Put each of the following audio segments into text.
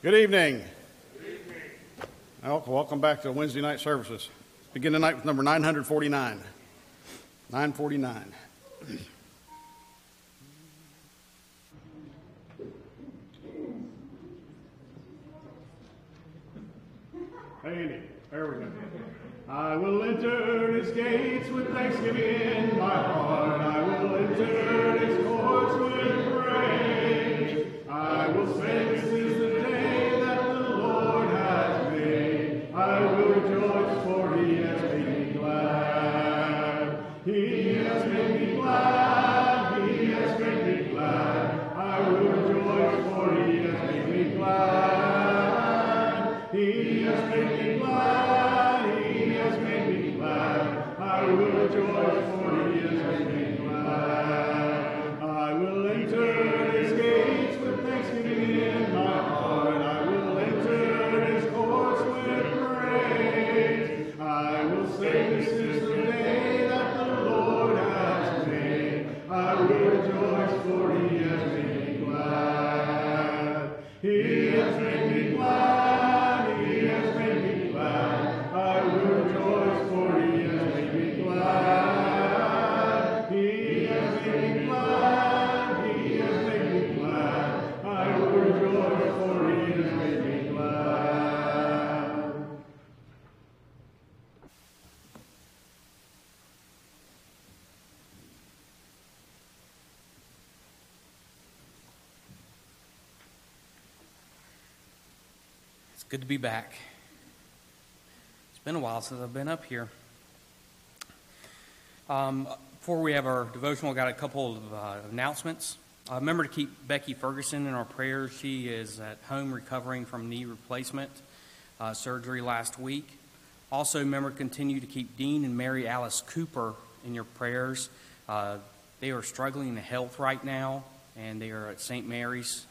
Good evening. Well, welcome back to Wednesday night services. Begin tonight with number 949. 949. Lord, your life for me. Good to be back. It's been a while since I've been up here. Um, before we have our devotional, got a couple of uh, announcements. Uh, remember to keep Becky Ferguson in our prayers. She is at home recovering from knee replacement uh, surgery last week. Also, remember to continue to keep Dean and Mary Alice Cooper in your prayers. Uh, they are struggling in health right now, and they are at St. Mary's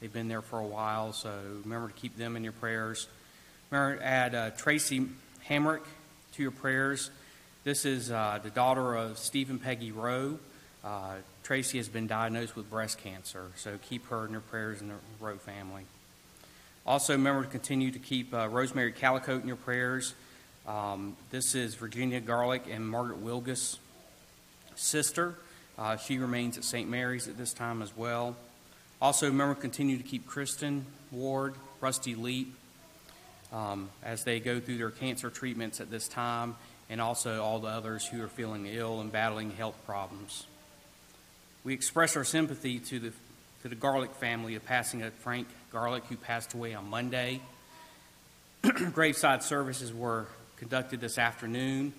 They've been there for a while, so remember to keep them in your prayers. Remember to add uh, Tracy Hamrick to your prayers. This is uh, the daughter of Stephen Peggy Rowe. Uh, Tracy has been diagnosed with breast cancer, so keep her in your prayers in the Rowe family. Also, remember to continue to keep uh, Rosemary Calicote in your prayers. Um, this is Virginia Garlic and Margaret Wilgus' sister. Uh, she remains at St. Mary's at this time as well. Also, remember, to continue to keep Kristen Ward, Rusty Leap, um, as they go through their cancer treatments at this time, and also all the others who are feeling ill and battling health problems. We express our sympathy to the, to the Garlic family of passing of Frank Garlic, who passed away on Monday. Graveside services were conducted this afternoon.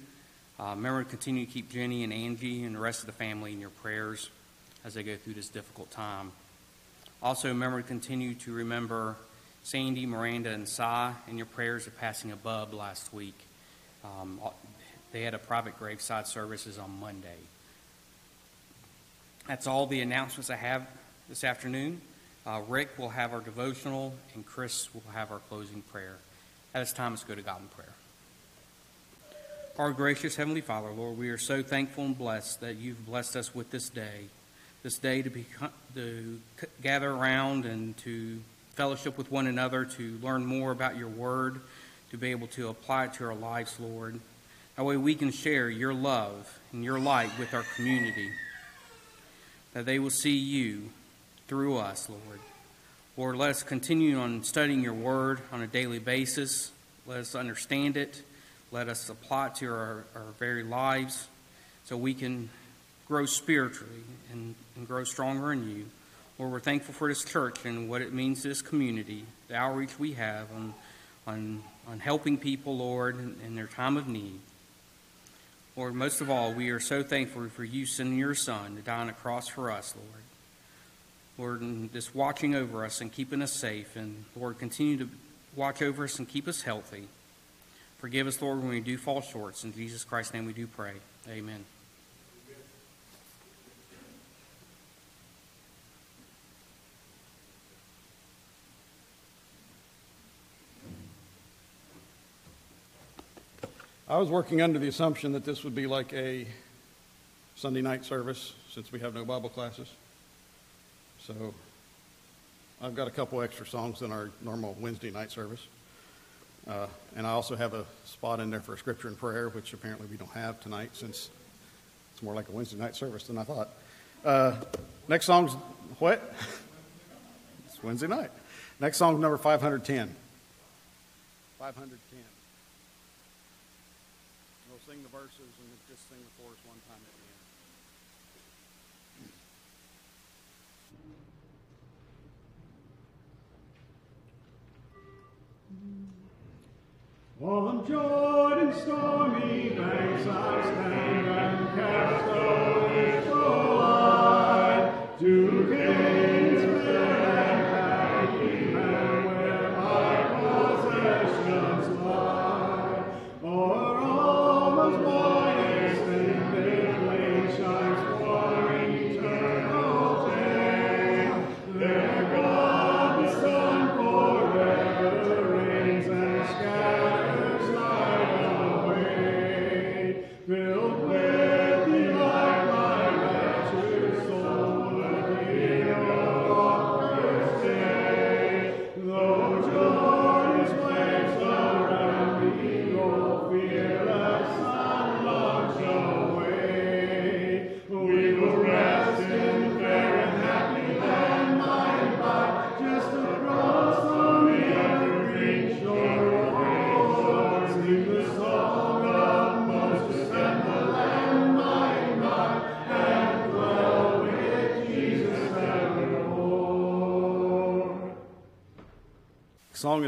Uh, remember to continue to keep Jenny and Angie and the rest of the family in your prayers as they go through this difficult time. Also, remember to continue to remember Sandy, Miranda, and Cy in your prayers of passing a bub last week. Um, they had a private graveside services on Monday. That's all the announcements I have this afternoon. Uh, Rick will have our devotional, and Chris will have our closing prayer. At this time, let's go to God in prayer. Our gracious Heavenly Father, Lord, we are so thankful and blessed that you've blessed us with this day this day to, be, to gather around and to fellowship with one another, to learn more about your word, to be able to apply it to our lives, Lord. That way we can share your love and your light with our community. That they will see you through us, Lord. Lord, let us continue on studying your word on a daily basis. Let us understand it. Let us apply it to our, our very lives so we can grow spiritually and, and grow stronger in you. Lord, we're thankful for this church and what it means to this community, the outreach we have on, on, on helping people, Lord, in, in their time of need. Lord, most of all, we are so thankful for you sending your Son to die on a cross for us, Lord. Lord, and just watching over us and keeping us safe. And Lord, continue to watch over us and keep us healthy. Forgive us, Lord, when we do fall short. In Jesus Christ's name we do pray. Amen. I was working under the assumption that this would be like a Sunday night service since we have no Bible classes. So I've got a couple extra songs than our normal Wednesday night service. Uh, and I also have a spot in there for scripture and prayer, which apparently we don't have tonight since it's more like a Wednesday night service than I thought. Uh, next song's what? it's Wednesday night. Next song's number 510. 510. We'll sing the verses and just sing the chorus one time at the end. On Jordan's stormy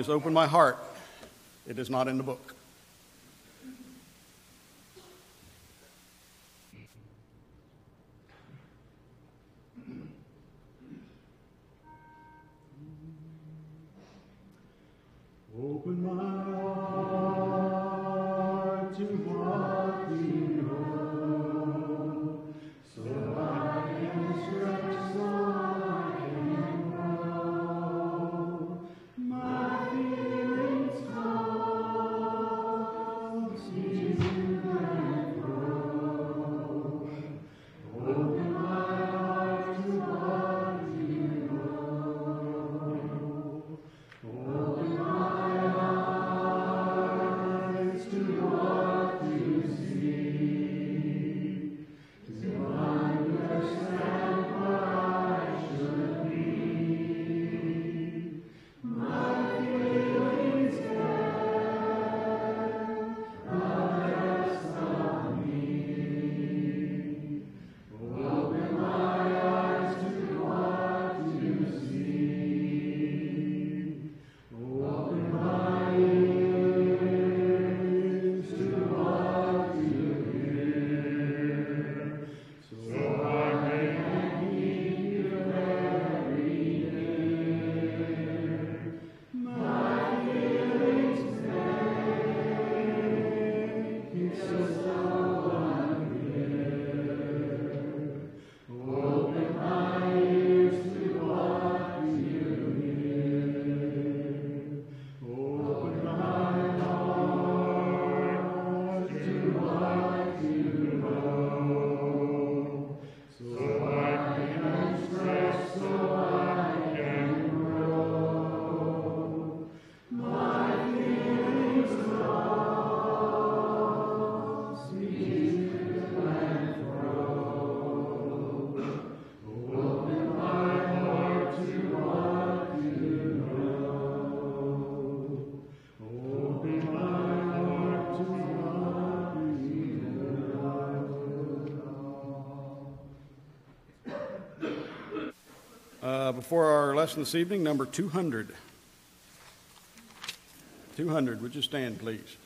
The song Open My Heart. It is not in the book. Before our lesson this evening, number 200. 200, would you stand, please?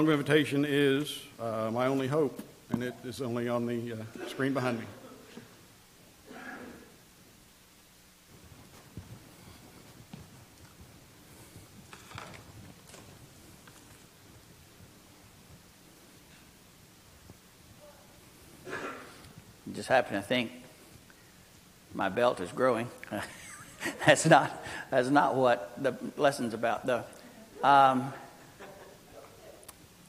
Song of Invitation is uh, My Only Hope, and it is only on the uh, screen behind me. just happen to think my belt is growing. that's not that's not what the lesson's about, though. Um,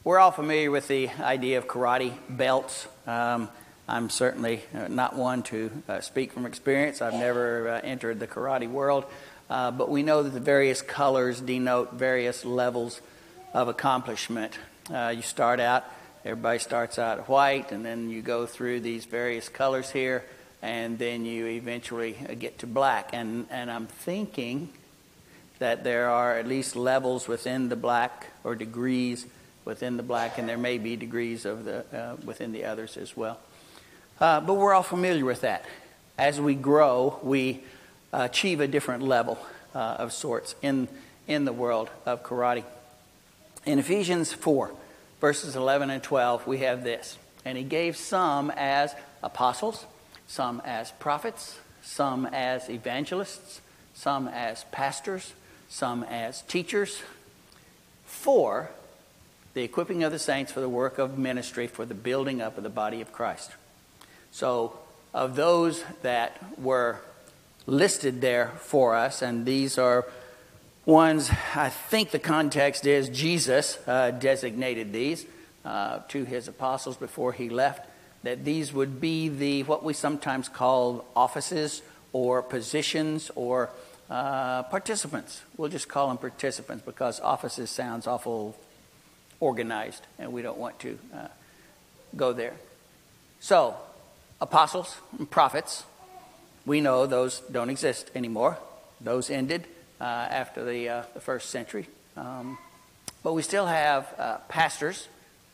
we're all familiar with the idea of karate belts. Um, I'm certainly uh, not one to uh, speak from experience. I've never uh, entered the karate world, uh, but we know that the various colors denote various levels of accomplishment. Uh, you start out Everybody starts out white, and then you go through these various colors here, and then you eventually get to black. And, and I'm thinking that there are at least levels within the black or degrees within the black, and there may be degrees of the, uh, within the others as well. Uh, but we're all familiar with that. As we grow, we achieve a different level uh, of sorts in, in the world of karate. In Ephesians 4, verses 11 and 12, we have this. And he gave some as apostles, some as prophets, some as evangelists, some as pastors, some as teachers, for the equipping of the saints for the work of ministry, for the building up of the body of Christ. So, of those that were listed there for us, and these are ones, I think the context is Jesus uh, designated these uh, to his apostles before he left, that these would be the what we sometimes call offices or positions or uh, participants. We'll just call them participants because offices sounds awful organized, and we don't want to uh, go there. So, apostles and prophets, we know those don't exist anymore. Those ended uh, after the, uh, the first century. Um, but we still have uh, pastors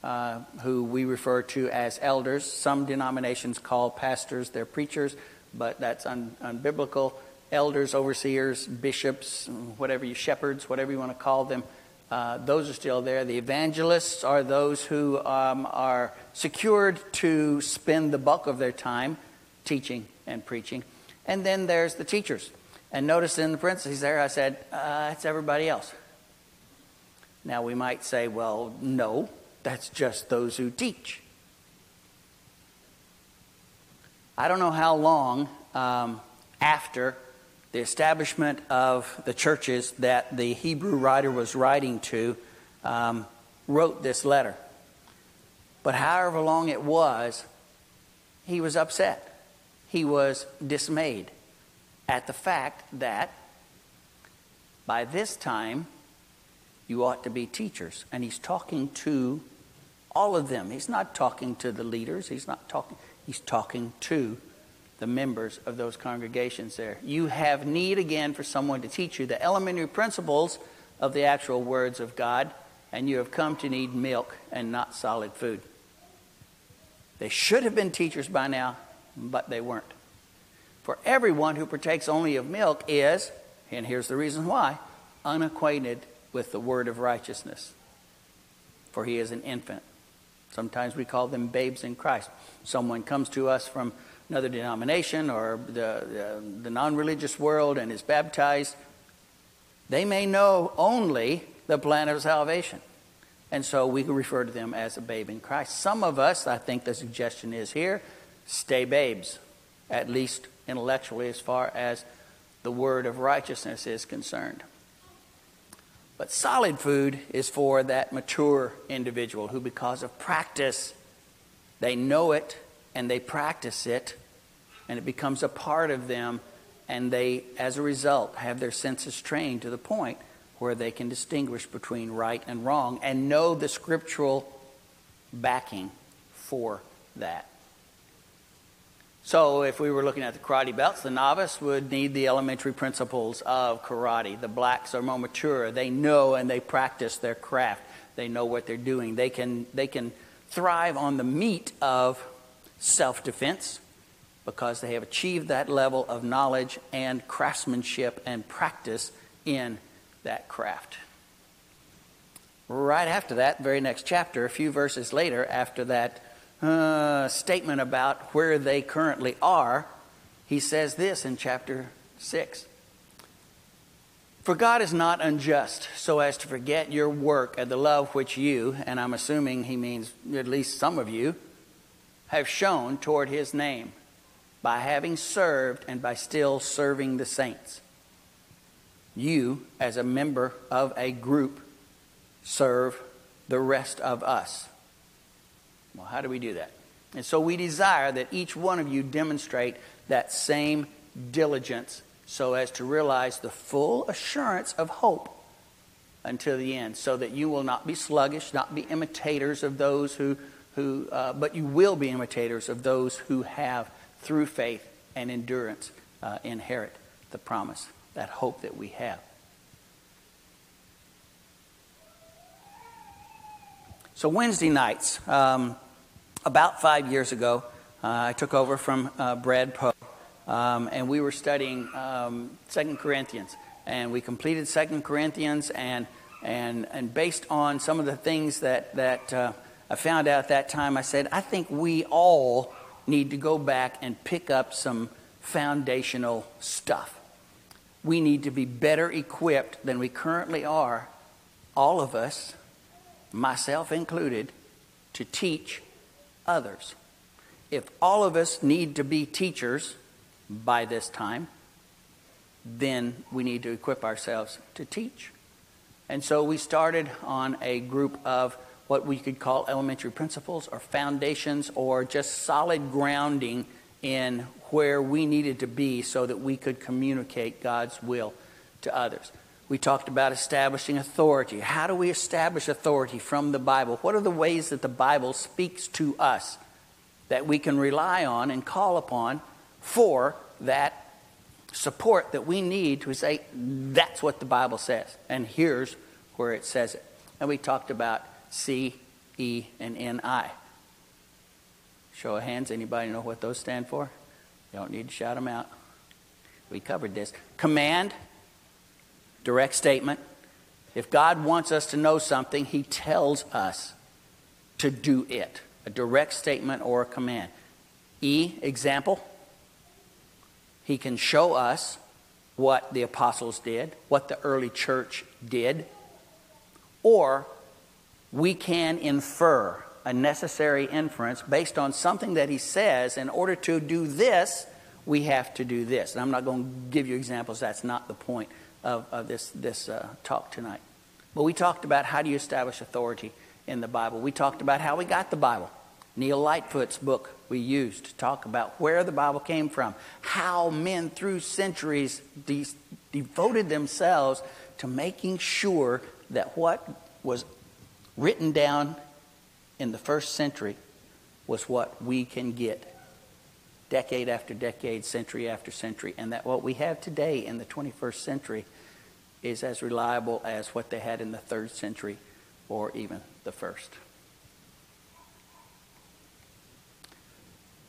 uh, who we refer to as elders. Some denominations call pastors their preachers, but that's un- unbiblical. Elders, overseers, bishops, whatever you, shepherds, whatever you want to call them, uh, those are still there. The evangelists are those who um, are secured to spend the bulk of their time teaching and preaching. And then there's the teachers. And notice in the parentheses there, I said, uh, it's everybody else. Now we might say, well, no, that's just those who teach. I don't know how long um, after the establishment of the churches that the Hebrew writer was writing to um, wrote this letter. But however long it was, he was upset. He was dismayed at the fact that by this time you ought to be teachers. And he's talking to all of them. He's not talking to the leaders, he's not talking, He's talking to the members of those congregations there. You have need again for someone to teach you the elementary principles of the actual words of God, and you have come to need milk and not solid food. They should have been teachers by now, but they weren't. For everyone who partakes only of milk is, and here's the reason why, unacquainted with the word of righteousness. For he is an infant. Sometimes we call them babes in Christ. Someone comes to us from another denomination or the, the, the non religious world and is baptized. They may know only the plan of salvation. And so we can refer to them as a babe in Christ. Some of us, I think the suggestion is here, stay babes, at least intellectually, as far as the word of righteousness is concerned. But solid food is for that mature individual who, because of practice, they know it and they practice it, and it becomes a part of them, and they, as a result, have their senses trained to the point where they can distinguish between right and wrong and know the scriptural backing for that. So, if we were looking at the karate belts, the novice would need the elementary principles of karate. The blacks are more mature. They know and they practice their craft. They know what they're doing. They can, they can thrive on the meat of self defense because they have achieved that level of knowledge and craftsmanship and practice in that craft. Right after that, very next chapter, a few verses later, after that uh, statement about where they currently are, he says this in chapter 6. For God is not unjust so as to forget your work and the love which you, and I'm assuming he means at least some of you, have shown toward his name by having served and by still serving the saints. You, as a member of a group, serve the rest of us. Well, how do we do that? And so we desire that each one of you demonstrate that same diligence so as to realize the full assurance of hope until the end, so that you will not be sluggish, not be imitators of those who, who uh, but you will be imitators of those who have, through faith and endurance, uh, inherit the promise, that hope that we have. So, Wednesday nights, um, about five years ago, uh, I took over from uh, Brad Poe, um, and we were studying um, Second Corinthians. And we completed Second Corinthians, and, and, and based on some of the things that, that uh, I found out at that time, I said, I think we all need to go back and pick up some foundational stuff. We need to be better equipped than we currently are, all of us, myself included, to teach others. If all of us need to be teachers by this time, then we need to equip ourselves to teach. And so we started on a group of what we could call elementary principles or foundations or just solid grounding in where we needed to be so that we could communicate God's will to others. We talked about establishing authority. How do we establish authority from the Bible? What are the ways that the Bible speaks to us that we can rely on and call upon for that support that we need to say, that's what the Bible says, and here's where it says it. And we talked about C, E, and N-I. Show of hands, anybody know what those stand for? You don't need to shout them out. We covered this. Command, direct statement. If God wants us to know something, He tells us to do it a direct statement or a command. E, example. He can show us what the apostles did, what the early church did, or we can infer a necessary inference based on something that he says in order to do this, we have to do this. And I'm not going to give you examples, that's not the point of, of this, this uh, talk tonight. But we talked about how do you establish authority in the Bible. We talked about how we got the Bible. Neil Lightfoot's book we used to talk about where the Bible came from, how men through centuries de- devoted themselves to making sure that what was written down in the first century was what we can get decade after decade, century after century, and that what we have today in the 21st century is as reliable as what they had in the third century or even the first.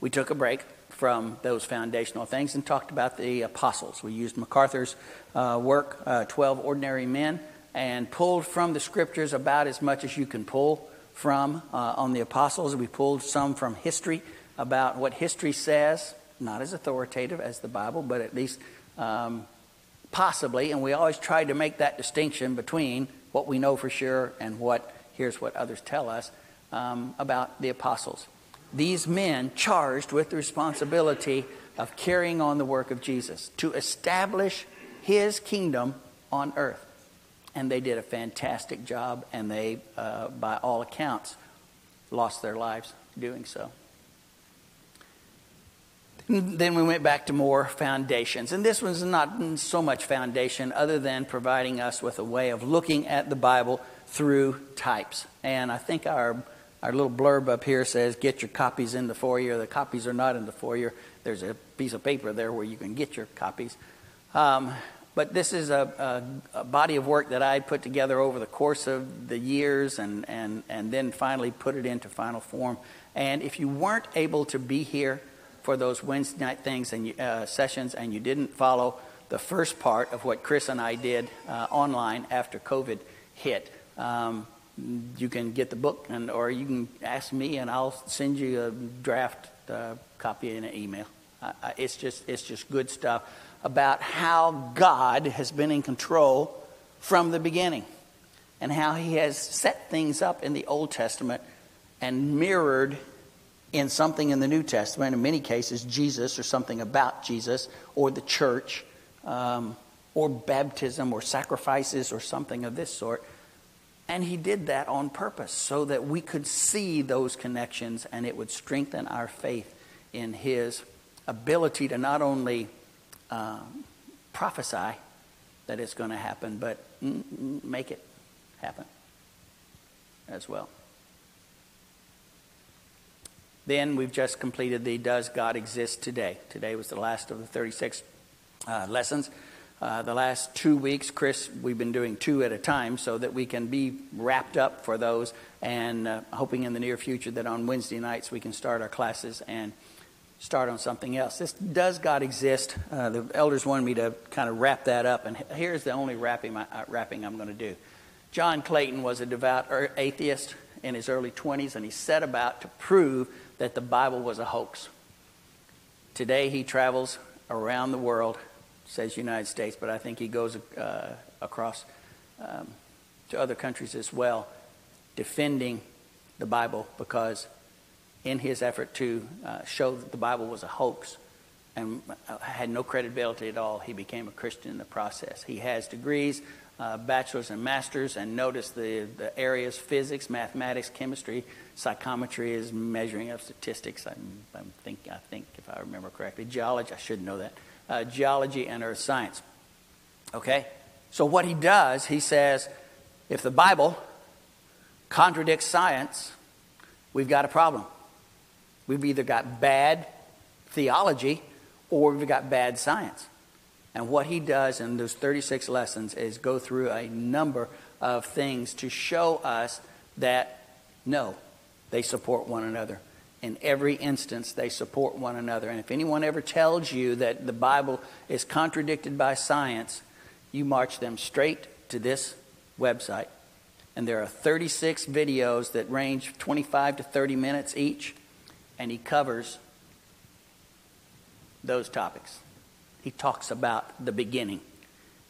We took a break from those foundational things and talked about the apostles. We used MacArthur's uh, work, uh, 12 Ordinary Men, and pulled from the scriptures about as much as you can pull from uh, on the apostles. We pulled some from history about what history says, not as authoritative as the Bible, but at least um, possibly. And we always try to make that distinction between what we know for sure and what here's what others tell us um, about the apostles. These men charged with the responsibility of carrying on the work of Jesus to establish his kingdom on earth. And they did a fantastic job, and they, uh, by all accounts, lost their lives doing so. Then we went back to more foundations. And this was not so much foundation, other than providing us with a way of looking at the Bible through types. And I think our, our little blurb up here says, Get your copies in the foyer. The copies are not in the foyer. There's a piece of paper there where you can get your copies. Um, but this is a, a, a, body of work that I put together over the course of the years and, and, and then finally put it into final form. And if you weren't able to be here, for those Wednesday night things and uh, sessions, and you didn't follow the first part of what Chris and I did uh, online after COVID hit, um, you can get the book, and or you can ask me, and I'll send you a draft uh, copy in an email. it's just it's just good stuff about how God has been in control from the beginning, and how He has set things up in the Old Testament and mirrored in something in the New Testament, in many cases, Jesus or something about Jesus or the church um, or baptism or sacrifices or something of this sort. And he did that on purpose so that we could see those connections and it would strengthen our faith in his ability to not only um, prophesy that it's going to happen, but make it happen as well. Then we've just completed the Does God Exist Today? Today was the last of the 36 uh, lessons. Uh, the last two weeks, Chris, we've been doing two at a time so that we can be wrapped up for those and uh, hoping in the near future that on Wednesday nights we can start our classes and start on something else. This Does God Exist? Uh, the elders wanted me to kind of wrap that up, and here's the only wrapping, uh, wrapping I'm going to do. John Clayton was a devout er, atheist in his early 20s, and he set about to prove that the Bible was a hoax. Today he travels around the world, says United States, but I think he goes uh, across um, to other countries as well, defending the Bible because in his effort to uh, show that the Bible was a hoax and uh, had no credibility at all, he became a Christian in the process. He has degrees uh, bachelor's and master's, and notice the, the areas physics, mathematics, chemistry, psychometry is measuring of statistics. I, I think I think if I remember correctly, geology. I should know that. Uh, geology and earth science. Okay, so what he does, he says, if the Bible contradicts science, we've got a problem. We've either got bad theology or we've got bad science. And what he does in those 36 lessons is go through a number of things to show us that no, they support one another. In every instance, they support one another. And if anyone ever tells you that the Bible is contradicted by science, you march them straight to this website. And there are 36 videos that range 25 to 30 minutes each, and he covers those topics he talks about the beginning.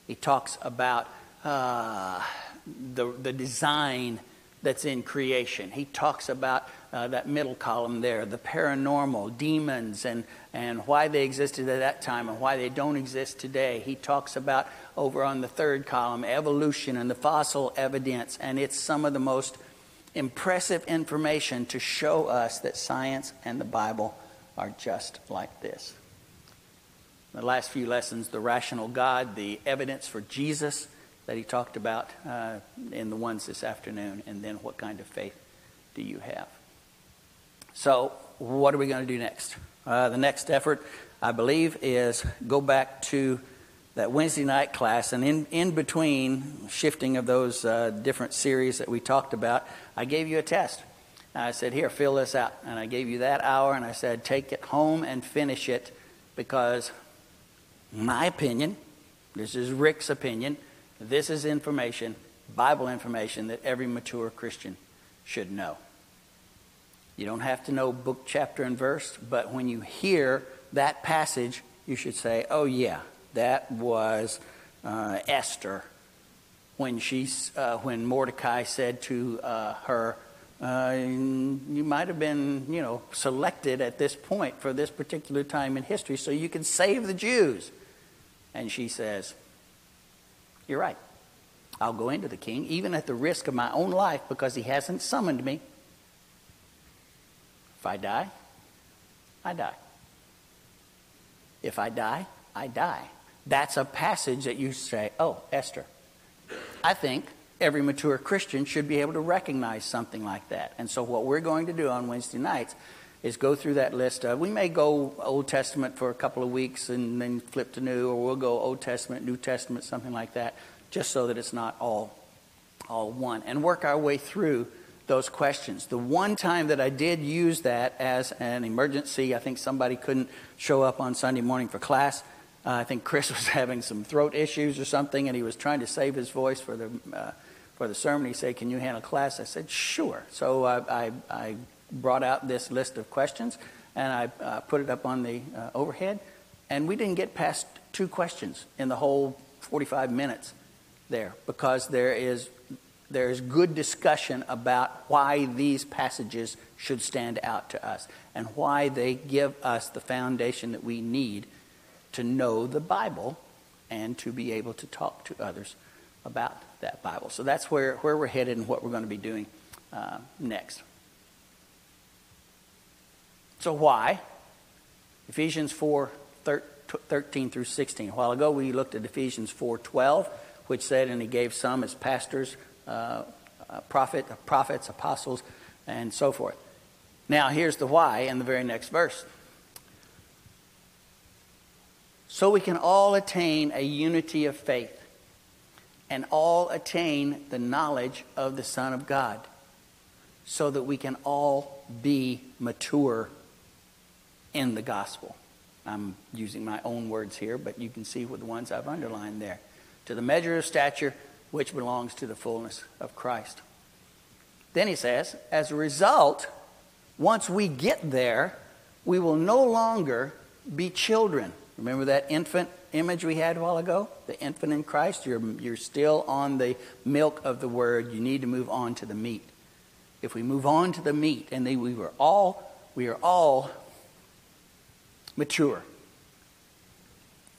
He talks about uh, the, the design that's in creation. He talks about uh, that middle column there, the paranormal, demons, and, and why they existed at that time and why they don't exist today. He talks about over on the third column, evolution and the fossil evidence, and it's some of the most impressive information to show us that science and the Bible are just like this the last few lessons the rational God, the evidence for Jesus that he talked about uh, in the ones this afternoon, and then what kind of faith do you have? So, what are we going to do next? Uh, the next effort, I believe, is go back to that Wednesday night class, and in, in between shifting of those uh, different series that we talked about, I gave you a test. And I said, Here, fill this out. And I gave you that hour, and I said, Take it home and finish it because, my opinion, this is Rick's opinion, this is information, Bible information that every mature Christian should know. You don't have to know book, chapter, and verse, but when you hear that passage, you should say, Oh, yeah, that was uh, Esther when, she, uh, when Mordecai said to uh, her, uh, you might have been, you know, selected at this point for this particular time in history so you can save the Jews. And she says, You're right. I'll go into the king, even at the risk of my own life, because he hasn't summoned me. If I die, I die. If I die, I die. That's a passage that you say, Oh, Esther. I think every mature Christian should be able to recognize something like that. And so, what we're going to do on Wednesday nights is go through that list. Of, we may go Old Testament for a couple of weeks and then flip to New, or we'll go Old Testament, New Testament, something like that, just so that it's not all, all one, and work our way through those questions. The one time that I did use that as an emergency, I think somebody couldn't show up on Sunday morning for class. Uh, I think Chris was having some throat issues or something, and he was trying to save his voice for the uh, for the sermon. He said, "Can you handle class?" I said, "Sure." So I, I brought out this list of questions and I uh, put it up on the uh, overhead, and we didn't get past two questions in the whole 45 minutes there because there is there is good discussion about why these passages should stand out to us and why they give us the foundation that we need to know the Bible and to be able to talk to others about that Bible. So that's where, where we're headed and what we're going to be doing uh, next. So, why? Ephesians 4 13 through 16. A while ago, we looked at Ephesians 4 12, which said, And he gave some as pastors, uh, prophet, prophets, apostles, and so forth. Now, here's the why in the very next verse. So we can all attain a unity of faith and all attain the knowledge of the Son of God, so that we can all be mature in the gospel. I'm using my own words here, but you can see with the ones I've underlined there. To the measure of stature which belongs to the fullness of Christ. Then he says, as a result, once we get there, we will no longer be children. Remember that infant image we had a while ago? The infant in Christ? You're, you're still on the milk of the word. You need to move on to the meat. If we move on to the meat, and they, we were all, we are all mature,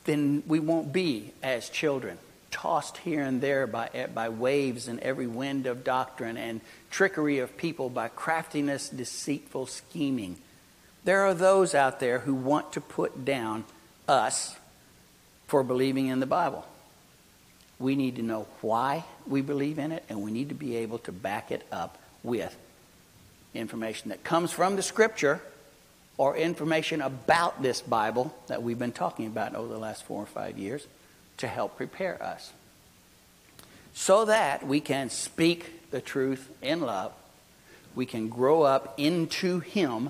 then we won't be as children, tossed here and there by, by waves and every wind of doctrine and trickery of people by craftiness, deceitful scheming. There are those out there who want to put down us for believing in the Bible. We need to know why we believe in it, and we need to be able to back it up with information that comes from the Scripture or information about this Bible that we've been talking about over the last four or five years to help prepare us. So that we can speak the truth in love, we can grow up into Him,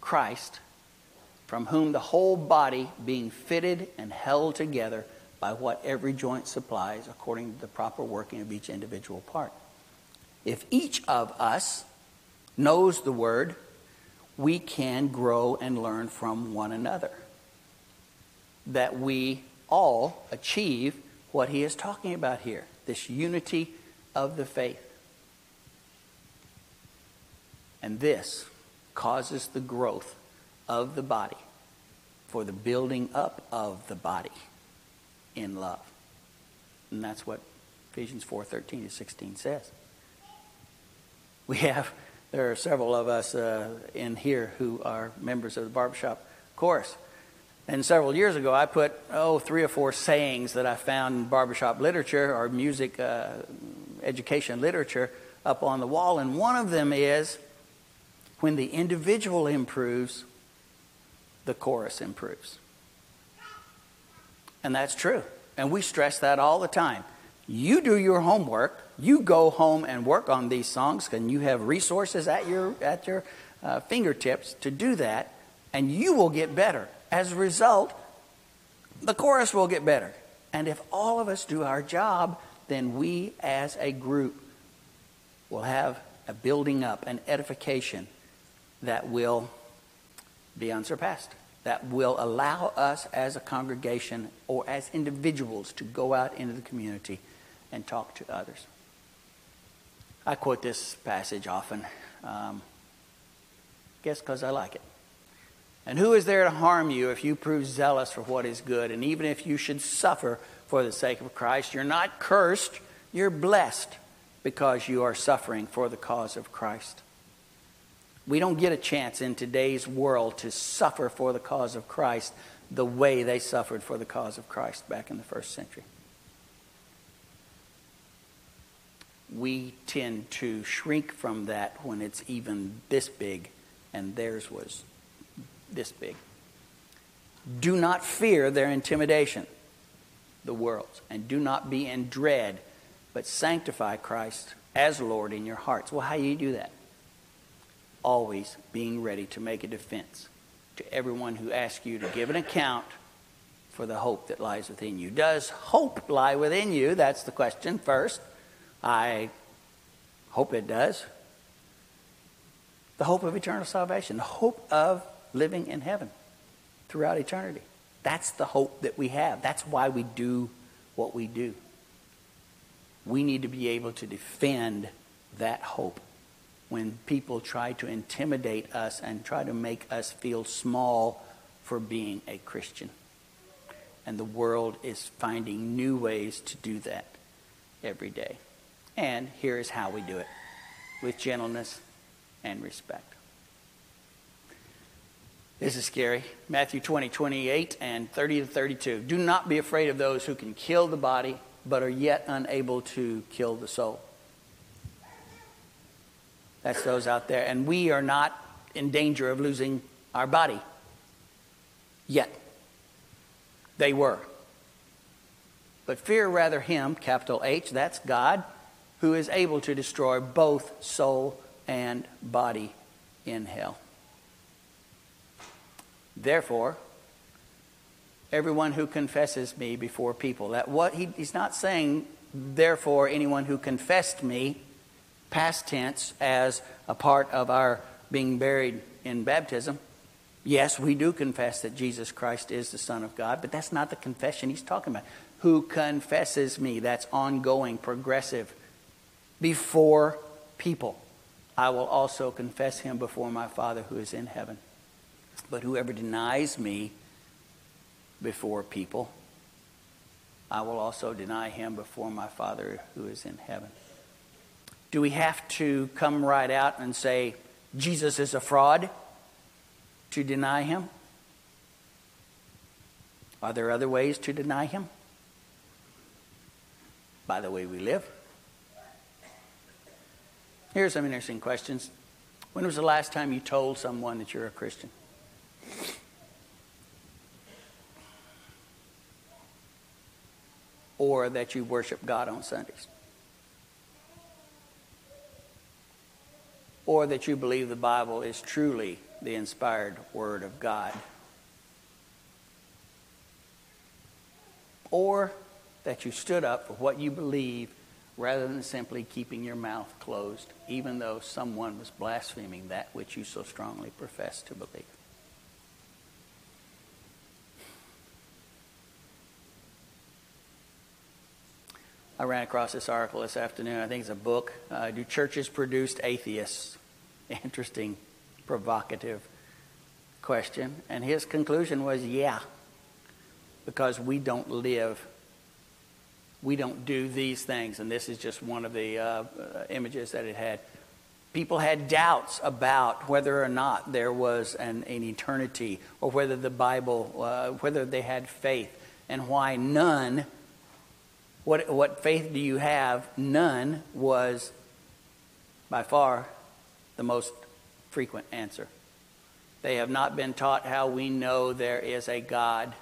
Christ, from whom the whole body, being fitted and held together by what every joint supplies according to the proper working of each individual part. If each of us knows the word, we can grow and learn from one another. That we all achieve what he is talking about here this unity of the faith. And this causes the growth of the body for the building up of the body in love. And that's what Ephesians 4:13 to 16 says. We have there are several of us uh, in here who are members of the barbershop chorus. And several years ago, I put, oh, three or four sayings that I found in barbershop literature or music uh, education literature up on the wall. And one of them is when the individual improves, the chorus improves. And that's true. And we stress that all the time. You do your homework. You go home and work on these songs, and you have resources at your at your uh, fingertips to do that, and you will get better. As a result, the chorus will get better. And if all of us do our job, then we as a group will have a building up, an edification that will be unsurpassed, that will allow us as a congregation or as individuals to go out into the community and talk to others. I quote this passage often, um, guess because I like it. And who is there to harm you if you prove zealous for what is good? And even if you should suffer for the sake of Christ, you're not cursed, you're blessed because you are suffering for the cause of Christ. We don't get a chance in today's world to suffer for the cause of Christ the way they suffered for the cause of Christ back in the first century. We tend to shrink from that when it's even this big, and theirs was this big. Do not fear their intimidation, the world's, and do not be in dread, but sanctify Christ as Lord in your hearts. Well, how do you do that? Always being ready to make a defense to everyone who asks you to give an account for the hope that lies within you. Does hope lie within you? That's the question first. I hope it does. The hope of eternal salvation, the hope of living in heaven throughout eternity. That's the hope that we have. That's why we do what we do. We need to be able to defend that hope when people try to intimidate us and try to make us feel small for being a Christian. And the world is finding new ways to do that every day. And here is how we do it with gentleness and respect. This is scary. Matthew 20, 28 and 30 to 32. Do not be afraid of those who can kill the body, but are yet unable to kill the soul. That's those out there. And we are not in danger of losing our body yet. They were. But fear rather him, capital H, that's God, who is able to destroy both soul and body in hell. Therefore, everyone who confesses me before people. That what he, he's not saying, therefore, anyone who confessed me, past tense, as a part of our being buried in baptism. Yes, we do confess that Jesus Christ is the Son of God, but that's not the confession he's talking about. Who confesses me? That's ongoing, progressive. Before people, I will also confess him before my Father who is in heaven. But whoever denies me before people, I will also deny him before my Father who is in heaven. Do we have to come right out and say, Jesus is a fraud to deny him? Are there other ways to deny him? By the way we live. Here's some interesting questions. When was the last time you told someone that you're a Christian? Or that you worship God on Sundays? Or that you believe the Bible is truly the inspired Word of God? Or that you stood up for what you believe rather than simply keeping your mouth closed, even though someone was blaspheming that which you so strongly profess to believe. I ran across this article this afternoon. I think it's a book. Uh, Do churches produce atheists? Interesting, provocative question. And his conclusion was yeah, because we don't live, we don't do these things. And this is just one of the uh, uh, images that it had. People had doubts about whether or not there was an, an eternity or whether the Bible, uh, whether they had faith, and why none what, what faith do you have? None was by far the most frequent answer. They have not been taught how we know there is a God.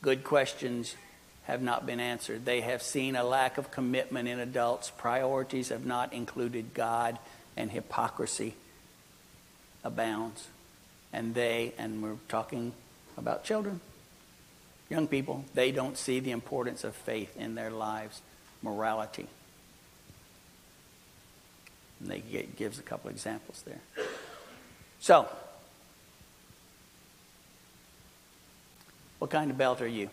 Good questions have not been answered. They have seen a lack of commitment in adults. Priorities have not included God, and hypocrisy abounds. And they, and we're talking about children, young people, they don't see the importance of faith in their lives, morality. And they get, gives a couple examples there. So, what kind of belt are you?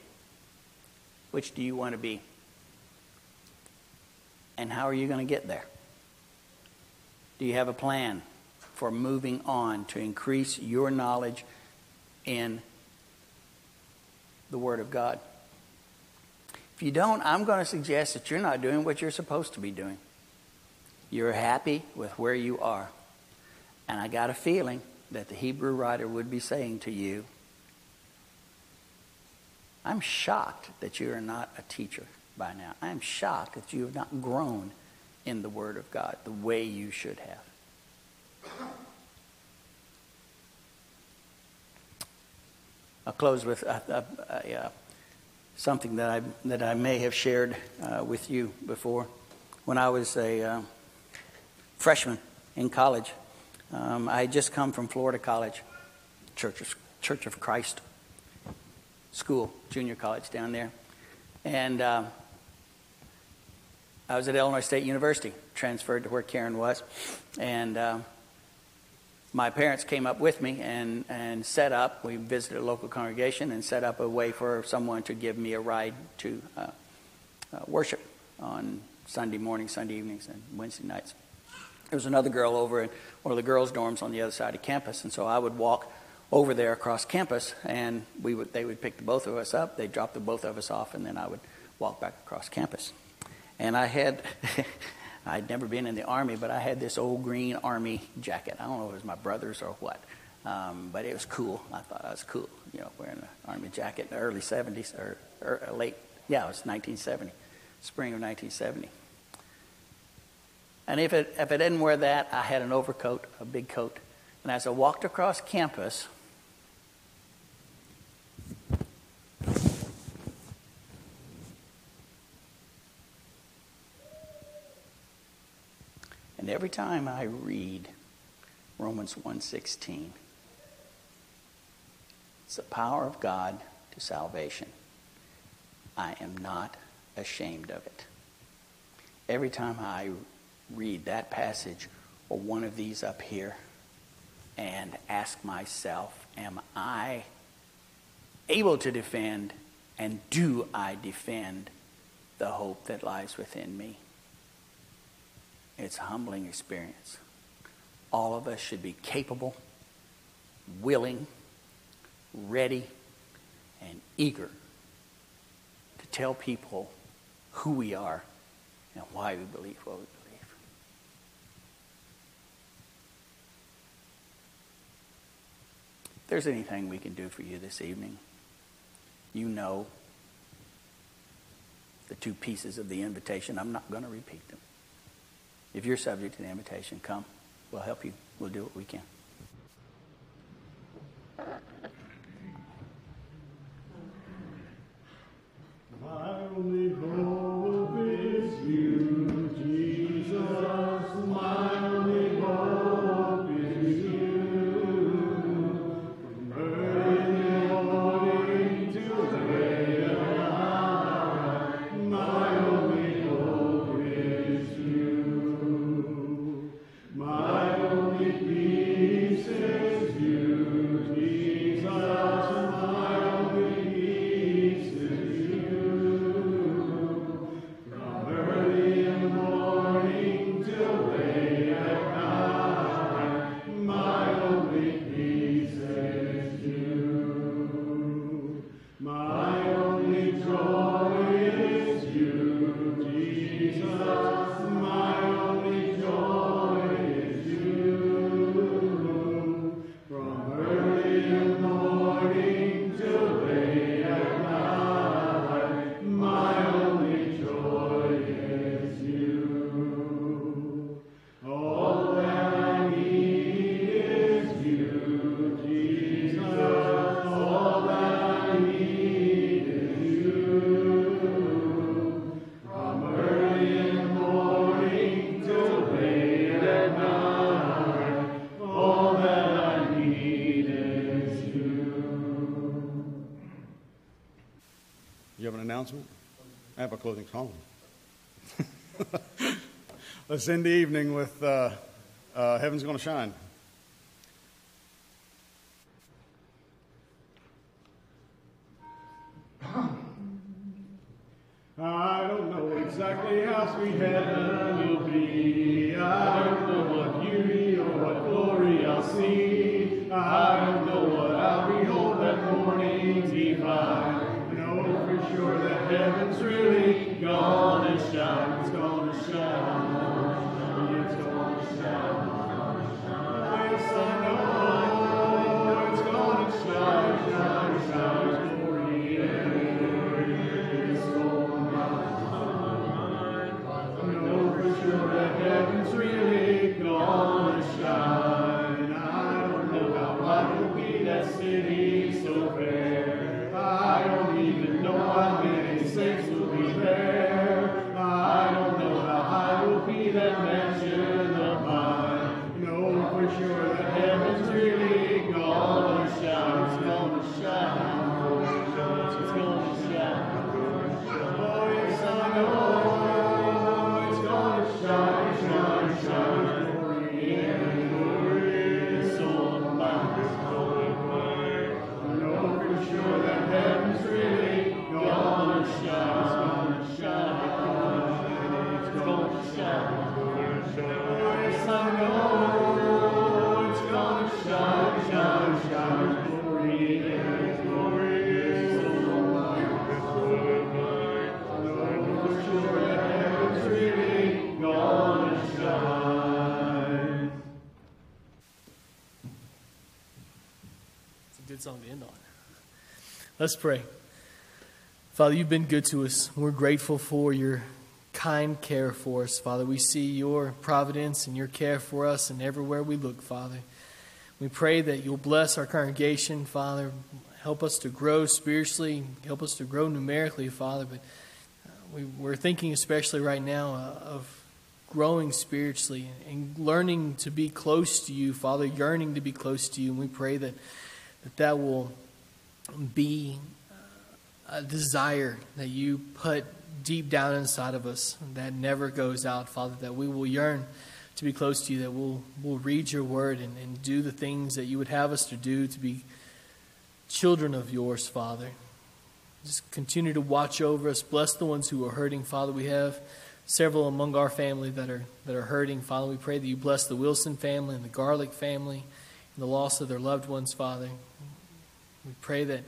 Which do you want to be? And how are you going to get there? Do you have a plan for moving on to increase your knowledge in the Word of God? If you don't, I'm going to suggest that you're not doing what you're supposed to be doing. You're happy with where you are. And I got a feeling that the Hebrew writer would be saying to you, I'm shocked that you are not a teacher by now. I'm shocked that you have not grown in the Word of God the way you should have. I'll close with a, a, a, something that I, that I may have shared uh, with you before. When I was a uh, freshman in college, um, I had just come from Florida College, Church of, Church of Christ School, junior college down there. And uh, I was at Illinois State University, transferred to where Karen was. And uh, my parents came up with me and, and set up, we visited a local congregation and set up a way for someone to give me a ride to uh, uh worship on Sunday mornings, Sunday evenings, and Wednesday nights. There was another girl over in one of the girls' dorms on the other side of campus, and so I would walk over there across campus, and we would, they would pick the both of us up, they'd drop the both of us off, and then I would walk back across campus. And I had, I'd never been in the Army, but I had this old green Army jacket. I don't know if it was my brother's or what, um, but it was cool. I thought I was cool, you know, wearing an Army jacket in the early 70s, or, or late, yeah, it was 1970, spring of 1970. And if it, if it didn't wear that, I had an overcoat, a big coat. And as I walked across campus, every time I read Romans 1:16, it's the power of God to salvation. I am not ashamed of it. Every time I read that passage or one of these up here and ask myself, am I able to defend and do I defend the hope that lies within me? It's a humbling experience. All of us should be capable, willing, ready, and eager to tell people who we are and why we believe what we believe. If there's anything we can do for you this evening, you know the two pieces of the invitation. I'm not going to repeat them. If you're subject to the invitation, come. We'll help you. We'll do what we can. My only closing song. Let's end the evening with uh, uh, Heaven's Gonna Shine. Let's pray. Father, you've been good to us. We're grateful for your kind care for us, Father. We see your providence and your care for us and everywhere we look, Father. We pray that you'll bless our congregation, Father. Help us to grow spiritually, help us to grow numerically, Father. But uh, we, we're thinking, especially right now, uh, of growing spiritually and learning to be close to you, Father, yearning to be close to you. And we pray that that, that will be uh, a desire that you put deep down inside of us that never goes out, Father, that we will yearn to be close to you, that we'll, we'll read your word and, and do the things that you would have us to do to be children of yours, Father. Just continue to watch over us. Bless the ones who are hurting, Father. We have several among our family that are that are hurting, Father. We pray that you bless the Wilson family and the Garlic family and the loss of their loved ones, Father. We pray that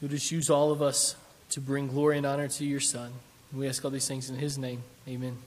you'll just use all of us to bring glory and honor to your Son. We ask all these things in his name. Amen.